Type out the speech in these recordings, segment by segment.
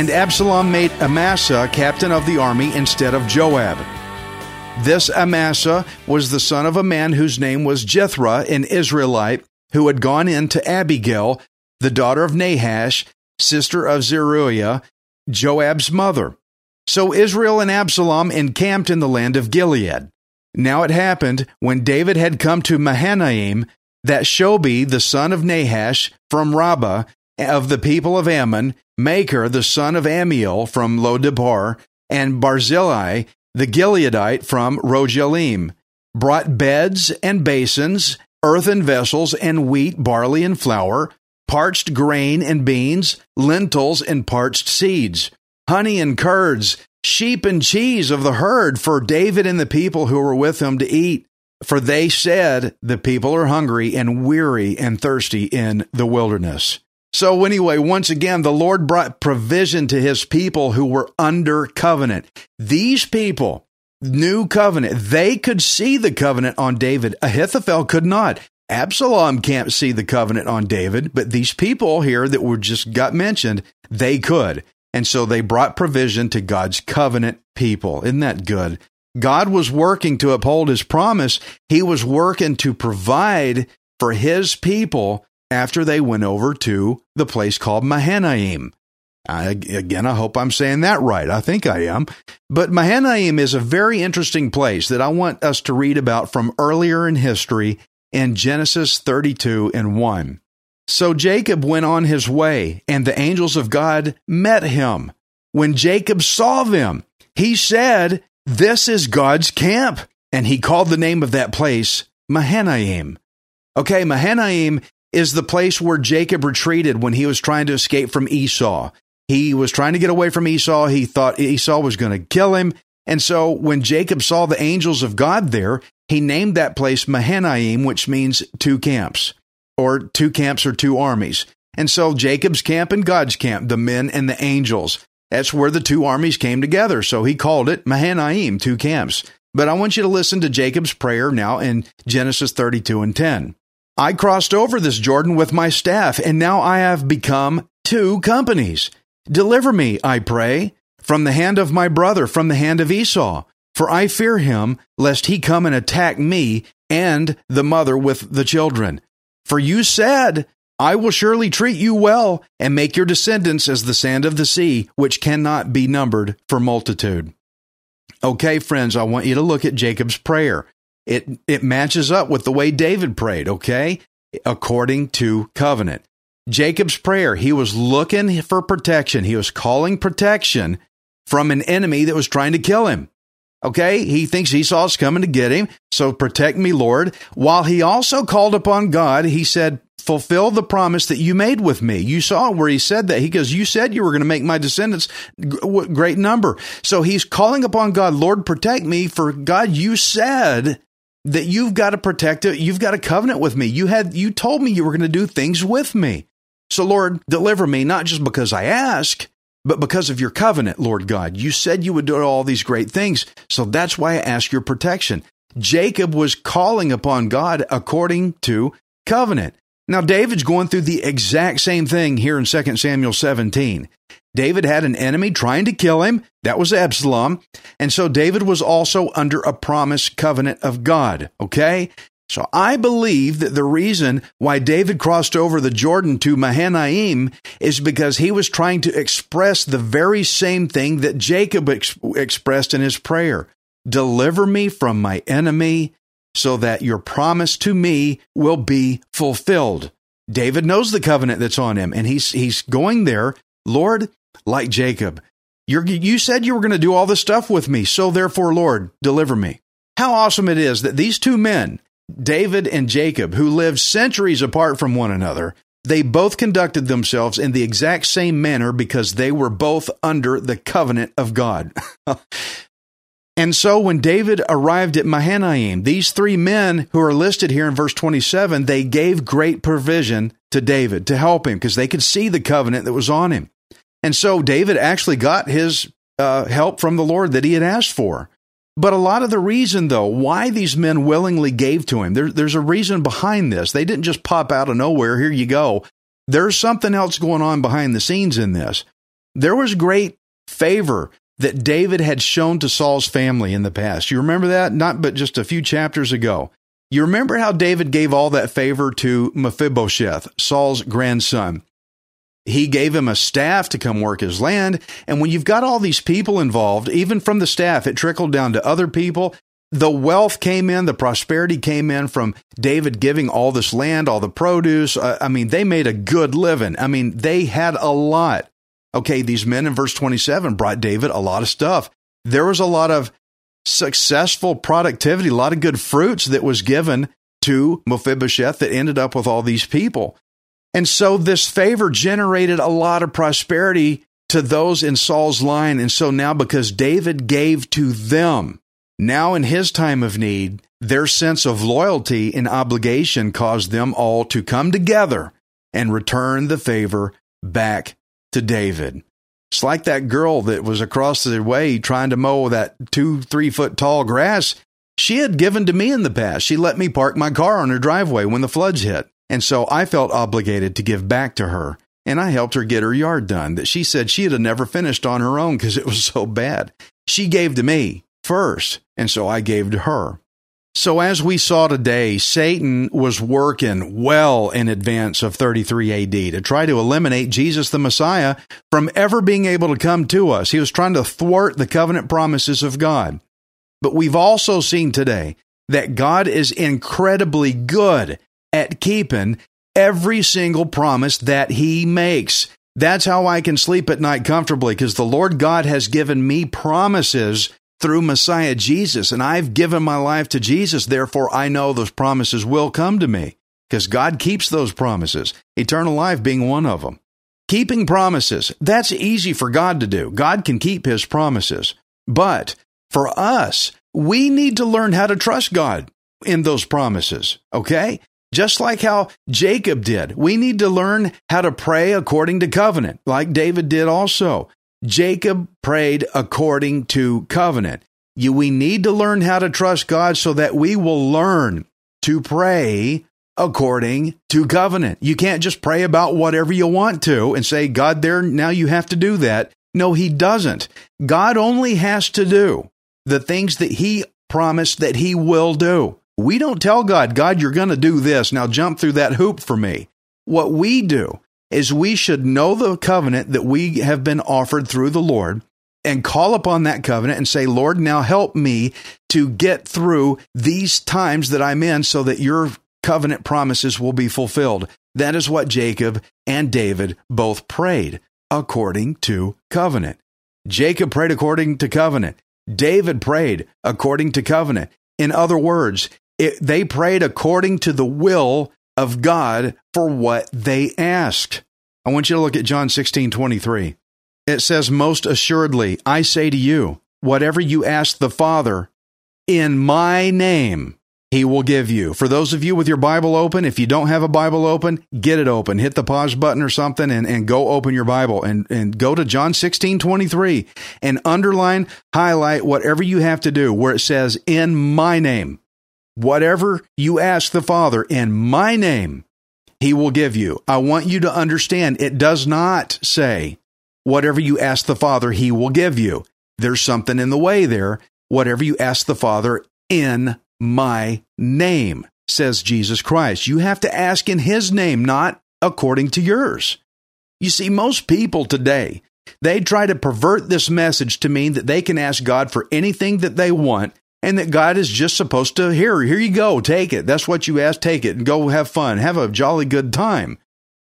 And Absalom made Amasa captain of the army instead of Joab. This Amasa was the son of a man whose name was Jethro, an Israelite, who had gone in to Abigail, the daughter of Nahash, sister of Zeruiah, Joab's mother. So Israel and Absalom encamped in the land of Gilead. Now it happened when David had come to Mahanaim that Shobi, the son of Nahash from Rabbah of the people of Ammon, Machir, the son of Ammiel from Lo Debar, and Barzillai, the Gileadite from Rogelim, brought beds and basins, earthen vessels, and wheat, barley, and flour, parched grain and beans, lentils and parched seeds, honey and curds, sheep and cheese of the herd for David and the people who were with him to eat. For they said, The people are hungry and weary and thirsty in the wilderness. So, anyway, once again, the Lord brought provision to his people who were under covenant. These people, new covenant, they could see the covenant on David. Ahithophel could not. Absalom can't see the covenant on David, but these people here that were just got mentioned, they could. And so they brought provision to God's covenant people. Isn't that good? God was working to uphold his promise. He was working to provide for his people after they went over to the place called Mahanaim. I, again, I hope I'm saying that right. I think I am. But Mahanaim is a very interesting place that I want us to read about from earlier in history in Genesis 32 and 1. So Jacob went on his way, and the angels of God met him. When Jacob saw them, he said, This is God's camp. And he called the name of that place Mahanaim. Okay, Mahanaim is the place where Jacob retreated when he was trying to escape from Esau. He was trying to get away from Esau. He thought Esau was going to kill him. And so when Jacob saw the angels of God there, he named that place Mahanaim, which means two camps, or two camps or two armies. And so Jacob's camp and God's camp, the men and the angels, that's where the two armies came together. So he called it Mahanaim, two camps. But I want you to listen to Jacob's prayer now in Genesis 32 and 10. I crossed over this Jordan with my staff, and now I have become two companies. Deliver me, I pray, from the hand of my brother, from the hand of Esau, for I fear him, lest he come and attack me and the mother with the children. For you said, I will surely treat you well, and make your descendants as the sand of the sea, which cannot be numbered for multitude. Okay, friends, I want you to look at Jacob's prayer. It, it matches up with the way David prayed, okay? According to covenant. Jacob's prayer, he was looking for protection. He was calling protection from an enemy that was trying to kill him. Okay, he thinks Esau's coming to get him, so protect me, Lord. While he also called upon God, he said, Fulfill the promise that you made with me. You saw where he said that. He goes, You said you were going to make my descendants great number. So he's calling upon God, Lord, protect me. For God, you said that you've got to protect it. You've got a covenant with me. You had, you told me you were going to do things with me. So, Lord, deliver me, not just because I ask, but because of your covenant, Lord God. You said you would do all these great things. So that's why I ask your protection. Jacob was calling upon God according to covenant. Now, David's going through the exact same thing here in 2 Samuel 17. David had an enemy trying to kill him. That was Absalom. And so David was also under a promise covenant of God. Okay? So I believe that the reason why David crossed over the Jordan to Mahanaim is because he was trying to express the very same thing that Jacob ex- expressed in his prayer. Deliver me from my enemy so that your promise to me will be fulfilled. David knows the covenant that's on him, and he's he's going there, Lord, like Jacob. You're, you said you were going to do all this stuff with me, so therefore, Lord, deliver me. How awesome it is that these two men, David and Jacob, who lived centuries apart from one another, they both conducted themselves in the exact same manner because they were both under the covenant of God. and so when David arrived at Mahanaim, these three men who are listed here in verse 27, they gave great provision to David to help him because they could see the covenant that was on him. And so David actually got his uh, help from the Lord that he had asked for. But a lot of the reason, though, why these men willingly gave to him, there, there's a reason behind this. They didn't just pop out of nowhere, here you go. There's something else going on behind the scenes in this. There was great favor that David had shown to Saul's family in the past. You remember that? Not but just a few chapters ago. You remember how David gave all that favor to Mephibosheth, Saul's grandson. He gave him a staff to come work his land. And when you've got all these people involved, even from the staff, it trickled down to other people. The wealth came in, the prosperity came in from David giving all this land, all the produce. Uh, I mean, they made a good living. I mean, they had a lot. Okay, these men in verse 27 brought David a lot of stuff. There was a lot of successful productivity, a lot of good fruits that was given to Mephibosheth that ended up with all these people. And so this favor generated a lot of prosperity to those in Saul's line. And so now, because David gave to them, now in his time of need, their sense of loyalty and obligation caused them all to come together and return the favor back to David. It's like that girl that was across the way trying to mow that two, three foot tall grass. She had given to me in the past. She let me park my car on her driveway when the floods hit. And so I felt obligated to give back to her. And I helped her get her yard done that she said she'd have never finished on her own because it was so bad. She gave to me first, and so I gave to her. So, as we saw today, Satan was working well in advance of 33 AD to try to eliminate Jesus the Messiah from ever being able to come to us. He was trying to thwart the covenant promises of God. But we've also seen today that God is incredibly good at keeping every single promise that He makes. That's how I can sleep at night comfortably because the Lord God has given me promises through Messiah Jesus, and I've given my life to Jesus. Therefore, I know those promises will come to me because God keeps those promises, eternal life being one of them. Keeping promises, that's easy for God to do. God can keep His promises. But for us, we need to learn how to trust God in those promises, okay? Just like how Jacob did. We need to learn how to pray according to covenant, like David did also. Jacob prayed according to covenant. You, we need to learn how to trust God so that we will learn to pray according to covenant. You can't just pray about whatever you want to and say, God, there, now you have to do that. No, he doesn't. God only has to do the things that he promised that he will do. We don't tell God, God, you're going to do this. Now jump through that hoop for me. What we do is we should know the covenant that we have been offered through the Lord and call upon that covenant and say, Lord, now help me to get through these times that I'm in so that your covenant promises will be fulfilled. That is what Jacob and David both prayed according to covenant. Jacob prayed according to covenant. David prayed according to covenant. In other words, it, they prayed according to the will of God for what they asked. I want you to look at John 16 23. It says, Most assuredly, I say to you, whatever you ask the Father in my name, he will give you. For those of you with your Bible open, if you don't have a Bible open, get it open. Hit the pause button or something and, and go open your Bible and, and go to John 16 23 and underline, highlight whatever you have to do where it says, in my name. Whatever you ask the Father in my name, he will give you. I want you to understand it does not say, whatever you ask the Father, he will give you. There's something in the way there. Whatever you ask the Father in my name, says Jesus Christ. You have to ask in his name, not according to yours. You see, most people today, they try to pervert this message to mean that they can ask God for anything that they want and that God is just supposed to, here, here you go, take it. That's what you ask, take it, and go have fun, have a jolly good time.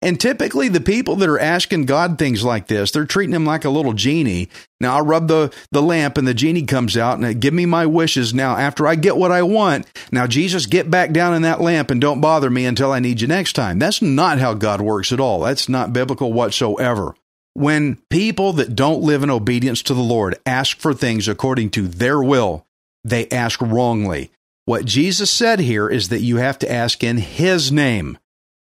And typically, the people that are asking God things like this, they're treating him like a little genie. Now, I rub the, the lamp and the genie comes out and give me my wishes. Now, after I get what I want, now, Jesus, get back down in that lamp and don't bother me until I need you next time. That's not how God works at all. That's not biblical whatsoever. When people that don't live in obedience to the Lord ask for things according to their will, they ask wrongly. What Jesus said here is that you have to ask in His name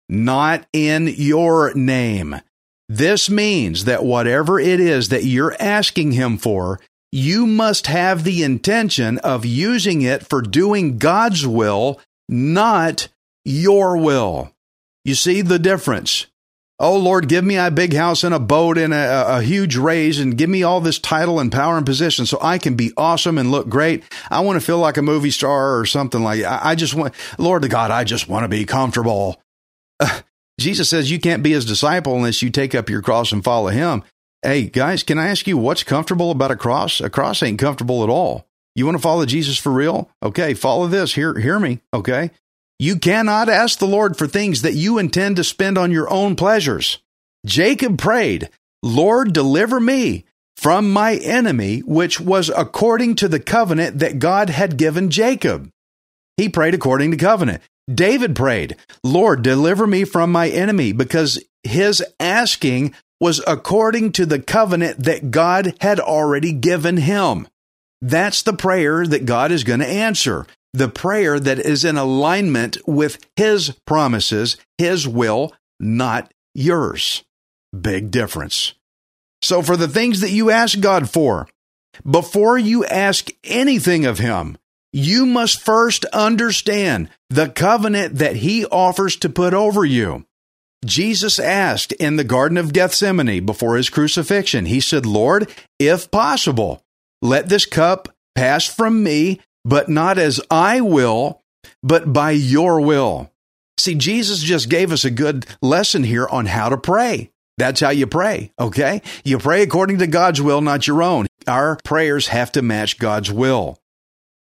not in your name. This means that whatever it is that you're asking him for, you must have the intention of using it for doing God's will, not your will. You see the difference? Oh Lord, give me a big house and a boat and a, a, huge raise and give me all this title and power and position so I can be awesome and look great. I want to feel like a movie star or something like I, I just want, Lord God, I just want to be comfortable. Uh, Jesus says you can't be his disciple unless you take up your cross and follow him. Hey, guys, can I ask you what's comfortable about a cross? A cross ain't comfortable at all. You want to follow Jesus for real? Okay, follow this. Hear, hear me. Okay. You cannot ask the Lord for things that you intend to spend on your own pleasures. Jacob prayed, Lord, deliver me from my enemy, which was according to the covenant that God had given Jacob. He prayed according to covenant. David prayed, Lord, deliver me from my enemy, because his asking was according to the covenant that God had already given him. That's the prayer that God is going to answer. The prayer that is in alignment with his promises, his will, not yours. Big difference. So, for the things that you ask God for, before you ask anything of him, you must first understand the covenant that he offers to put over you. Jesus asked in the Garden of Gethsemane before his crucifixion, he said, Lord, if possible, let this cup pass from me, but not as I will, but by your will. See, Jesus just gave us a good lesson here on how to pray. That's how you pray, okay? You pray according to God's will, not your own. Our prayers have to match God's will.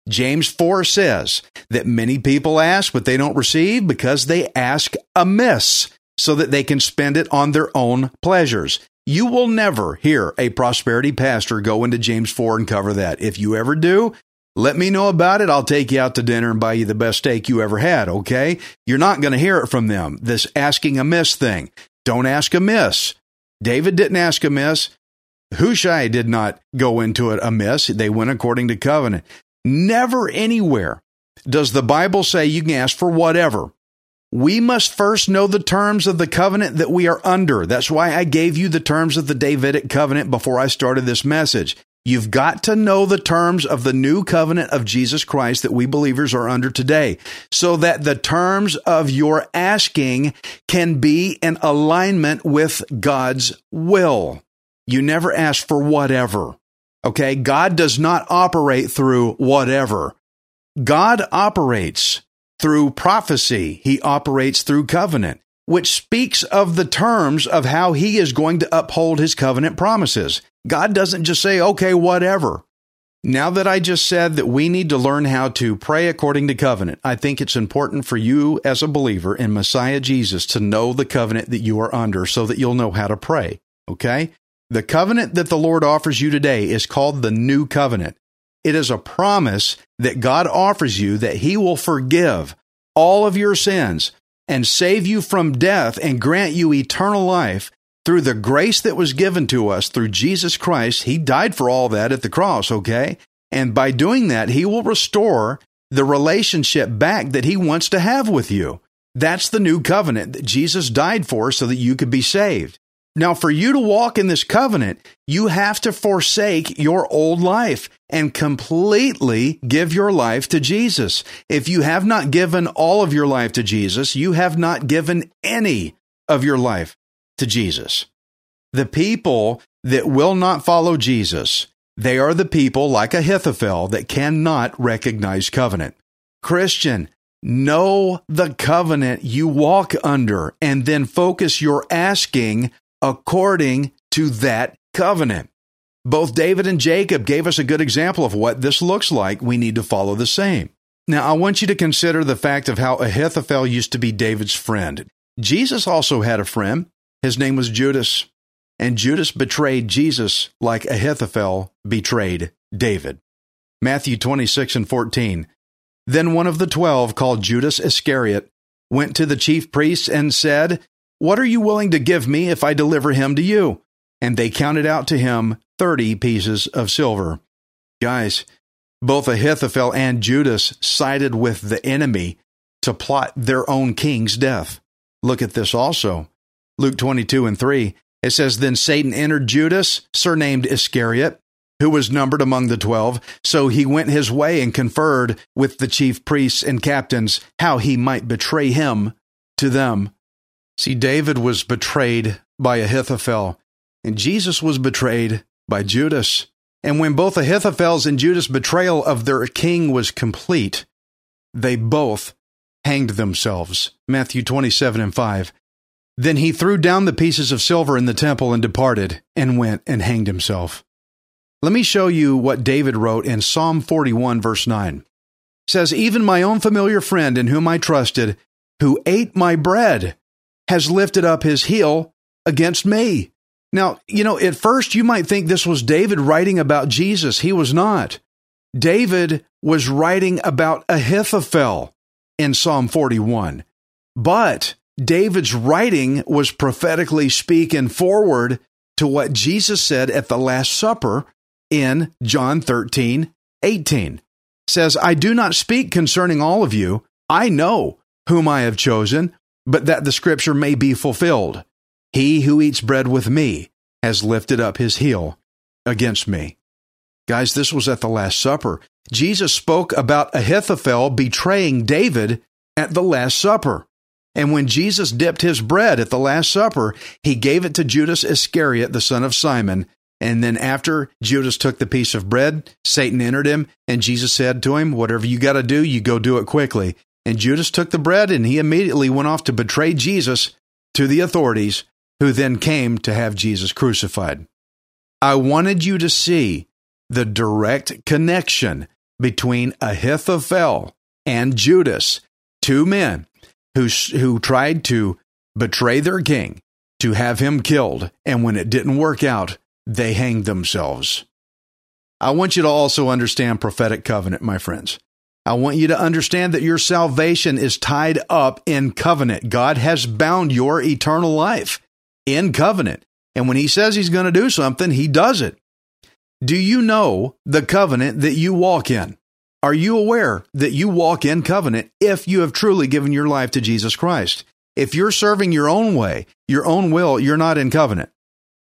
James 4 says that many people ask, but they don't receive because they ask amiss so that they can spend it on their own pleasures. You will never hear a prosperity pastor go into James 4 and cover that. If you ever do, let me know about it. I'll take you out to dinner and buy you the best steak you ever had, okay? You're not going to hear it from them. This asking amiss thing. Don't ask amiss. David didn't ask amiss. Hushai did not go into it amiss. They went according to covenant. Never anywhere does the Bible say you can ask for whatever. We must first know the terms of the covenant that we are under. That's why I gave you the terms of the Davidic covenant before I started this message. You've got to know the terms of the new covenant of Jesus Christ that we believers are under today so that the terms of your asking can be in alignment with God's will. You never ask for whatever. Okay. God does not operate through whatever. God operates through prophecy. He operates through covenant, which speaks of the terms of how he is going to uphold his covenant promises. God doesn't just say, okay, whatever. Now that I just said that we need to learn how to pray according to covenant, I think it's important for you as a believer in Messiah Jesus to know the covenant that you are under so that you'll know how to pray. Okay? The covenant that the Lord offers you today is called the New Covenant. It is a promise that God offers you that He will forgive all of your sins and save you from death and grant you eternal life through the grace that was given to us through Jesus Christ. He died for all that at the cross, okay? And by doing that, He will restore the relationship back that He wants to have with you. That's the new covenant that Jesus died for so that you could be saved. Now, for you to walk in this covenant, you have to forsake your old life and completely give your life to Jesus. If you have not given all of your life to Jesus, you have not given any of your life to Jesus. The people that will not follow Jesus, they are the people like Ahithophel that cannot recognize covenant. Christian, know the covenant you walk under and then focus your asking according to that covenant. Both David and Jacob gave us a good example of what this looks like. We need to follow the same. Now, I want you to consider the fact of how Ahithophel used to be David's friend. Jesus also had a friend. His name was Judas. And Judas betrayed Jesus like Ahithophel betrayed David. Matthew 26 and 14. Then one of the twelve, called Judas Iscariot, went to the chief priests and said, What are you willing to give me if I deliver him to you? And they counted out to him 30 pieces of silver. Guys, both Ahithophel and Judas sided with the enemy to plot their own king's death. Look at this also. Luke 22 and 3. It says, Then Satan entered Judas, surnamed Iscariot, who was numbered among the twelve. So he went his way and conferred with the chief priests and captains how he might betray him to them. See, David was betrayed by Ahithophel, and Jesus was betrayed by Judas. And when both Ahithophel's and Judas' betrayal of their king was complete, they both hanged themselves. Matthew 27 and 5. Then he threw down the pieces of silver in the temple and departed, and went and hanged himself. Let me show you what David wrote in Psalm 41, verse 9. It says, Even my own familiar friend in whom I trusted, who ate my bread, has lifted up his heel against me. Now, you know, at first you might think this was David writing about Jesus. He was not. David was writing about Ahithophel in Psalm 41. But David's writing was prophetically speaking forward to what Jesus said at the Last Supper in John 13, 18. Says, I do not speak concerning all of you. I know whom I have chosen, but that the scripture may be fulfilled. He who eats bread with me has lifted up his heel against me. Guys, this was at the Last Supper. Jesus spoke about Ahithophel betraying David at the Last Supper. And when Jesus dipped his bread at the Last Supper, he gave it to Judas Iscariot, the son of Simon. And then after Judas took the piece of bread, Satan entered him, and Jesus said to him, Whatever you got to do, you go do it quickly. And Judas took the bread, and he immediately went off to betray Jesus to the authorities who then came to have Jesus crucified. I wanted you to see the direct connection between Ahithophel and Judas, two men who, who tried to betray their king, to have him killed, and when it didn't work out, they hanged themselves. I want you to also understand prophetic covenant, my friends. I want you to understand that your salvation is tied up in covenant. God has bound your eternal life in covenant. And when he says he's going to do something, he does it. Do you know the covenant that you walk in? Are you aware that you walk in covenant if you have truly given your life to Jesus Christ? If you're serving your own way, your own will, you're not in covenant.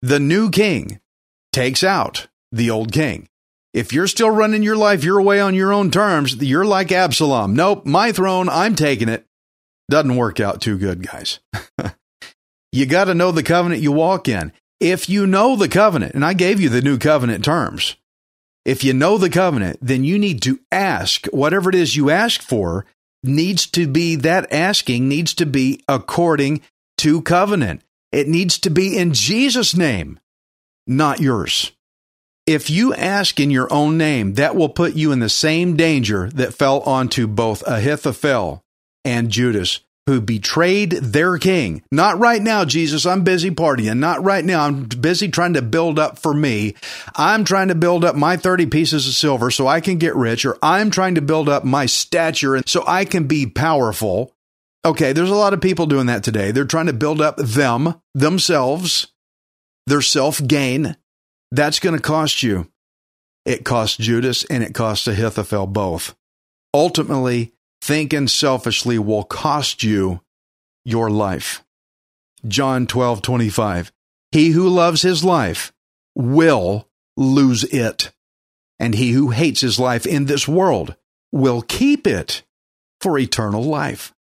The new king takes out the old king. If you're still running your life your way on your own terms, you're like Absalom. Nope, my throne, I'm taking it. Doesn't work out too good, guys. You got to know the covenant you walk in. If you know the covenant, and I gave you the new covenant terms, if you know the covenant, then you need to ask whatever it is you ask for needs to be that asking needs to be according to covenant. It needs to be in Jesus' name, not yours. If you ask in your own name, that will put you in the same danger that fell onto both Ahithophel and Judas who betrayed their king. Not right now, Jesus. I'm busy partying. Not right now. I'm busy trying to build up for me. I'm trying to build up my 30 pieces of silver so I can get rich, or I'm trying to build up my stature so I can be powerful. Okay, there's a lot of people doing that today. They're trying to build up them, themselves, their self gain. That's going to cost you. It cost Judas and it cost Ahithophel both. Ultimately, thinking selfishly will cost you your life. John 12, 25. He who loves his life will lose it. And he who hates his life in this world will keep it for eternal life.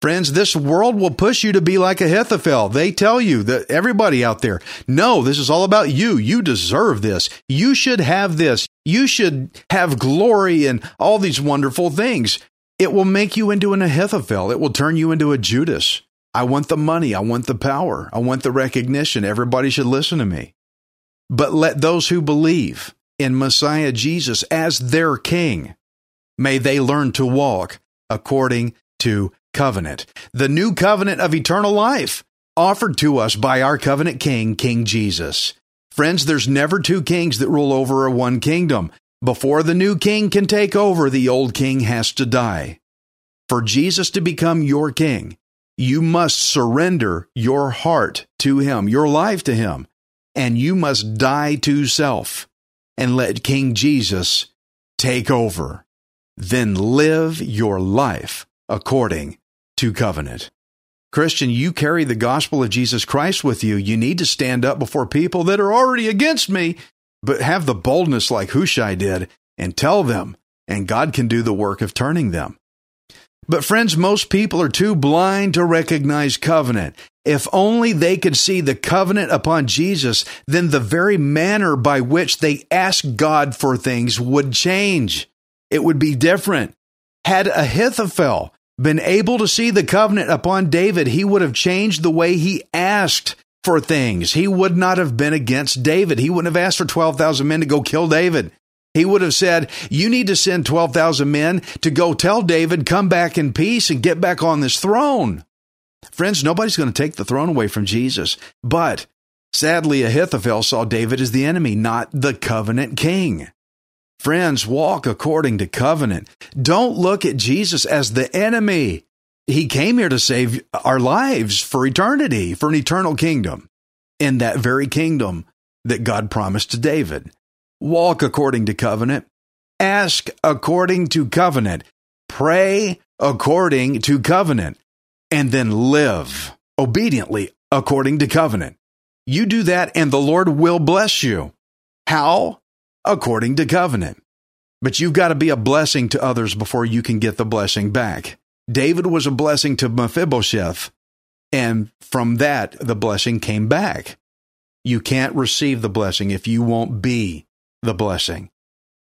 Friends, this world will push you to be like Ahithophel. They tell you that everybody out there, no, this is all about you. You deserve this. You should have this. You should have glory and all these wonderful things. It will make you into an Ahithophel. It will turn you into a Judas. I want the money. I want the power. I want the recognition. Everybody should listen to me. but let those who believe in Messiah Jesus as their king, may they learn to walk according to covenant, the new covenant of eternal life offered to us by our covenant king, King Jesus. Friends, there's never two kings that rule over a one kingdom. Before the new king can take over, the old king has to die. For Jesus to become your king, you must surrender your heart to him, your life to him, and you must die to self and let King Jesus take over. Then live your life according to covenant. Christian, you carry the gospel of Jesus Christ with you. You need to stand up before people that are already against me, but have the boldness like Hushai did and tell them, and God can do the work of turning them. But friends, most people are too blind to recognize covenant. If only they could see the covenant upon Jesus, then the very manner by which they ask God for things would change. It would be different. Had Ahithophel been able to see the covenant upon David, he would have changed the way he asked for things. He would not have been against David. He wouldn't have asked for 12,000 men to go kill David. He would have said, You need to send 12,000 men to go tell David, come back in peace and get back on this throne. Friends, nobody's going to take the throne away from Jesus. But sadly, Ahithophel saw David as the enemy, not the covenant king. Friends, walk according to covenant. Don't look at Jesus as the enemy. He came here to save our lives for eternity, for an eternal kingdom, in that very kingdom that God promised to David. Walk according to covenant. Ask according to covenant. Pray according to covenant. And then live obediently according to covenant. You do that, and the Lord will bless you. How? According to covenant. But you've got to be a blessing to others before you can get the blessing back. David was a blessing to Mephibosheth, and from that, the blessing came back. You can't receive the blessing if you won't be the blessing.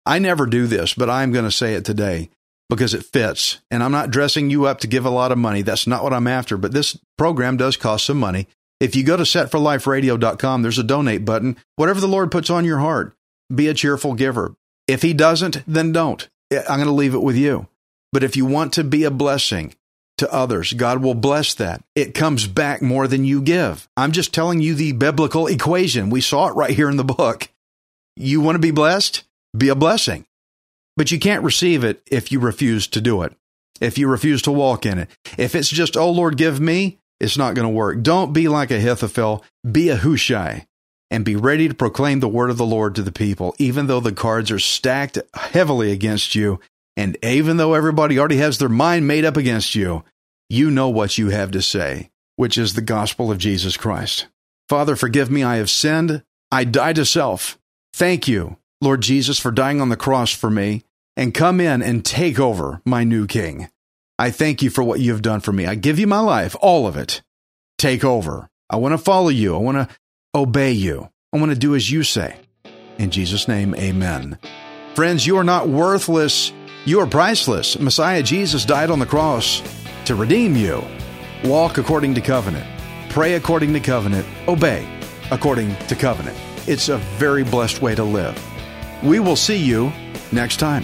I never do this, but I'm going to say it today because it fits. And I'm not dressing you up to give a lot of money. That's not what I'm after, but this program does cost some money. If you go to setforliferadio.com, there's a donate button. Whatever the Lord puts on your heart, be a cheerful giver. If he doesn't, then don't. I'm going to leave it with you. But if you want to be a blessing to others, God will bless that. It comes back more than you give. I'm just telling you the biblical equation. We saw it right here in the book. You want to be blessed? Be a blessing. But you can't receive it if you refuse to do it, if you refuse to walk in it. If it's just, oh Lord, give me, it's not going to work. Don't be like Ahithophel, be a Hushai and be ready to proclaim the word of the Lord to the people, even though the cards are stacked heavily against you, and even though everybody already has their mind made up against you, you know what you have to say, which is the gospel of Jesus Christ. Father, forgive me, I have sinned. I die to self. Thank you, Lord Jesus, for dying on the cross for me, and come in and take over my new king. I thank you for what you have done for me. I give you my life, all of it. Take over. I want to follow you. I want to obey you. I want to do as you say. In Jesus' name, amen. Friends, you are not worthless. You are priceless. Messiah Jesus died on the cross to redeem you. Walk according to covenant. Pray according to covenant. Obey according to covenant. It's a very blessed way to live. We will see you next time.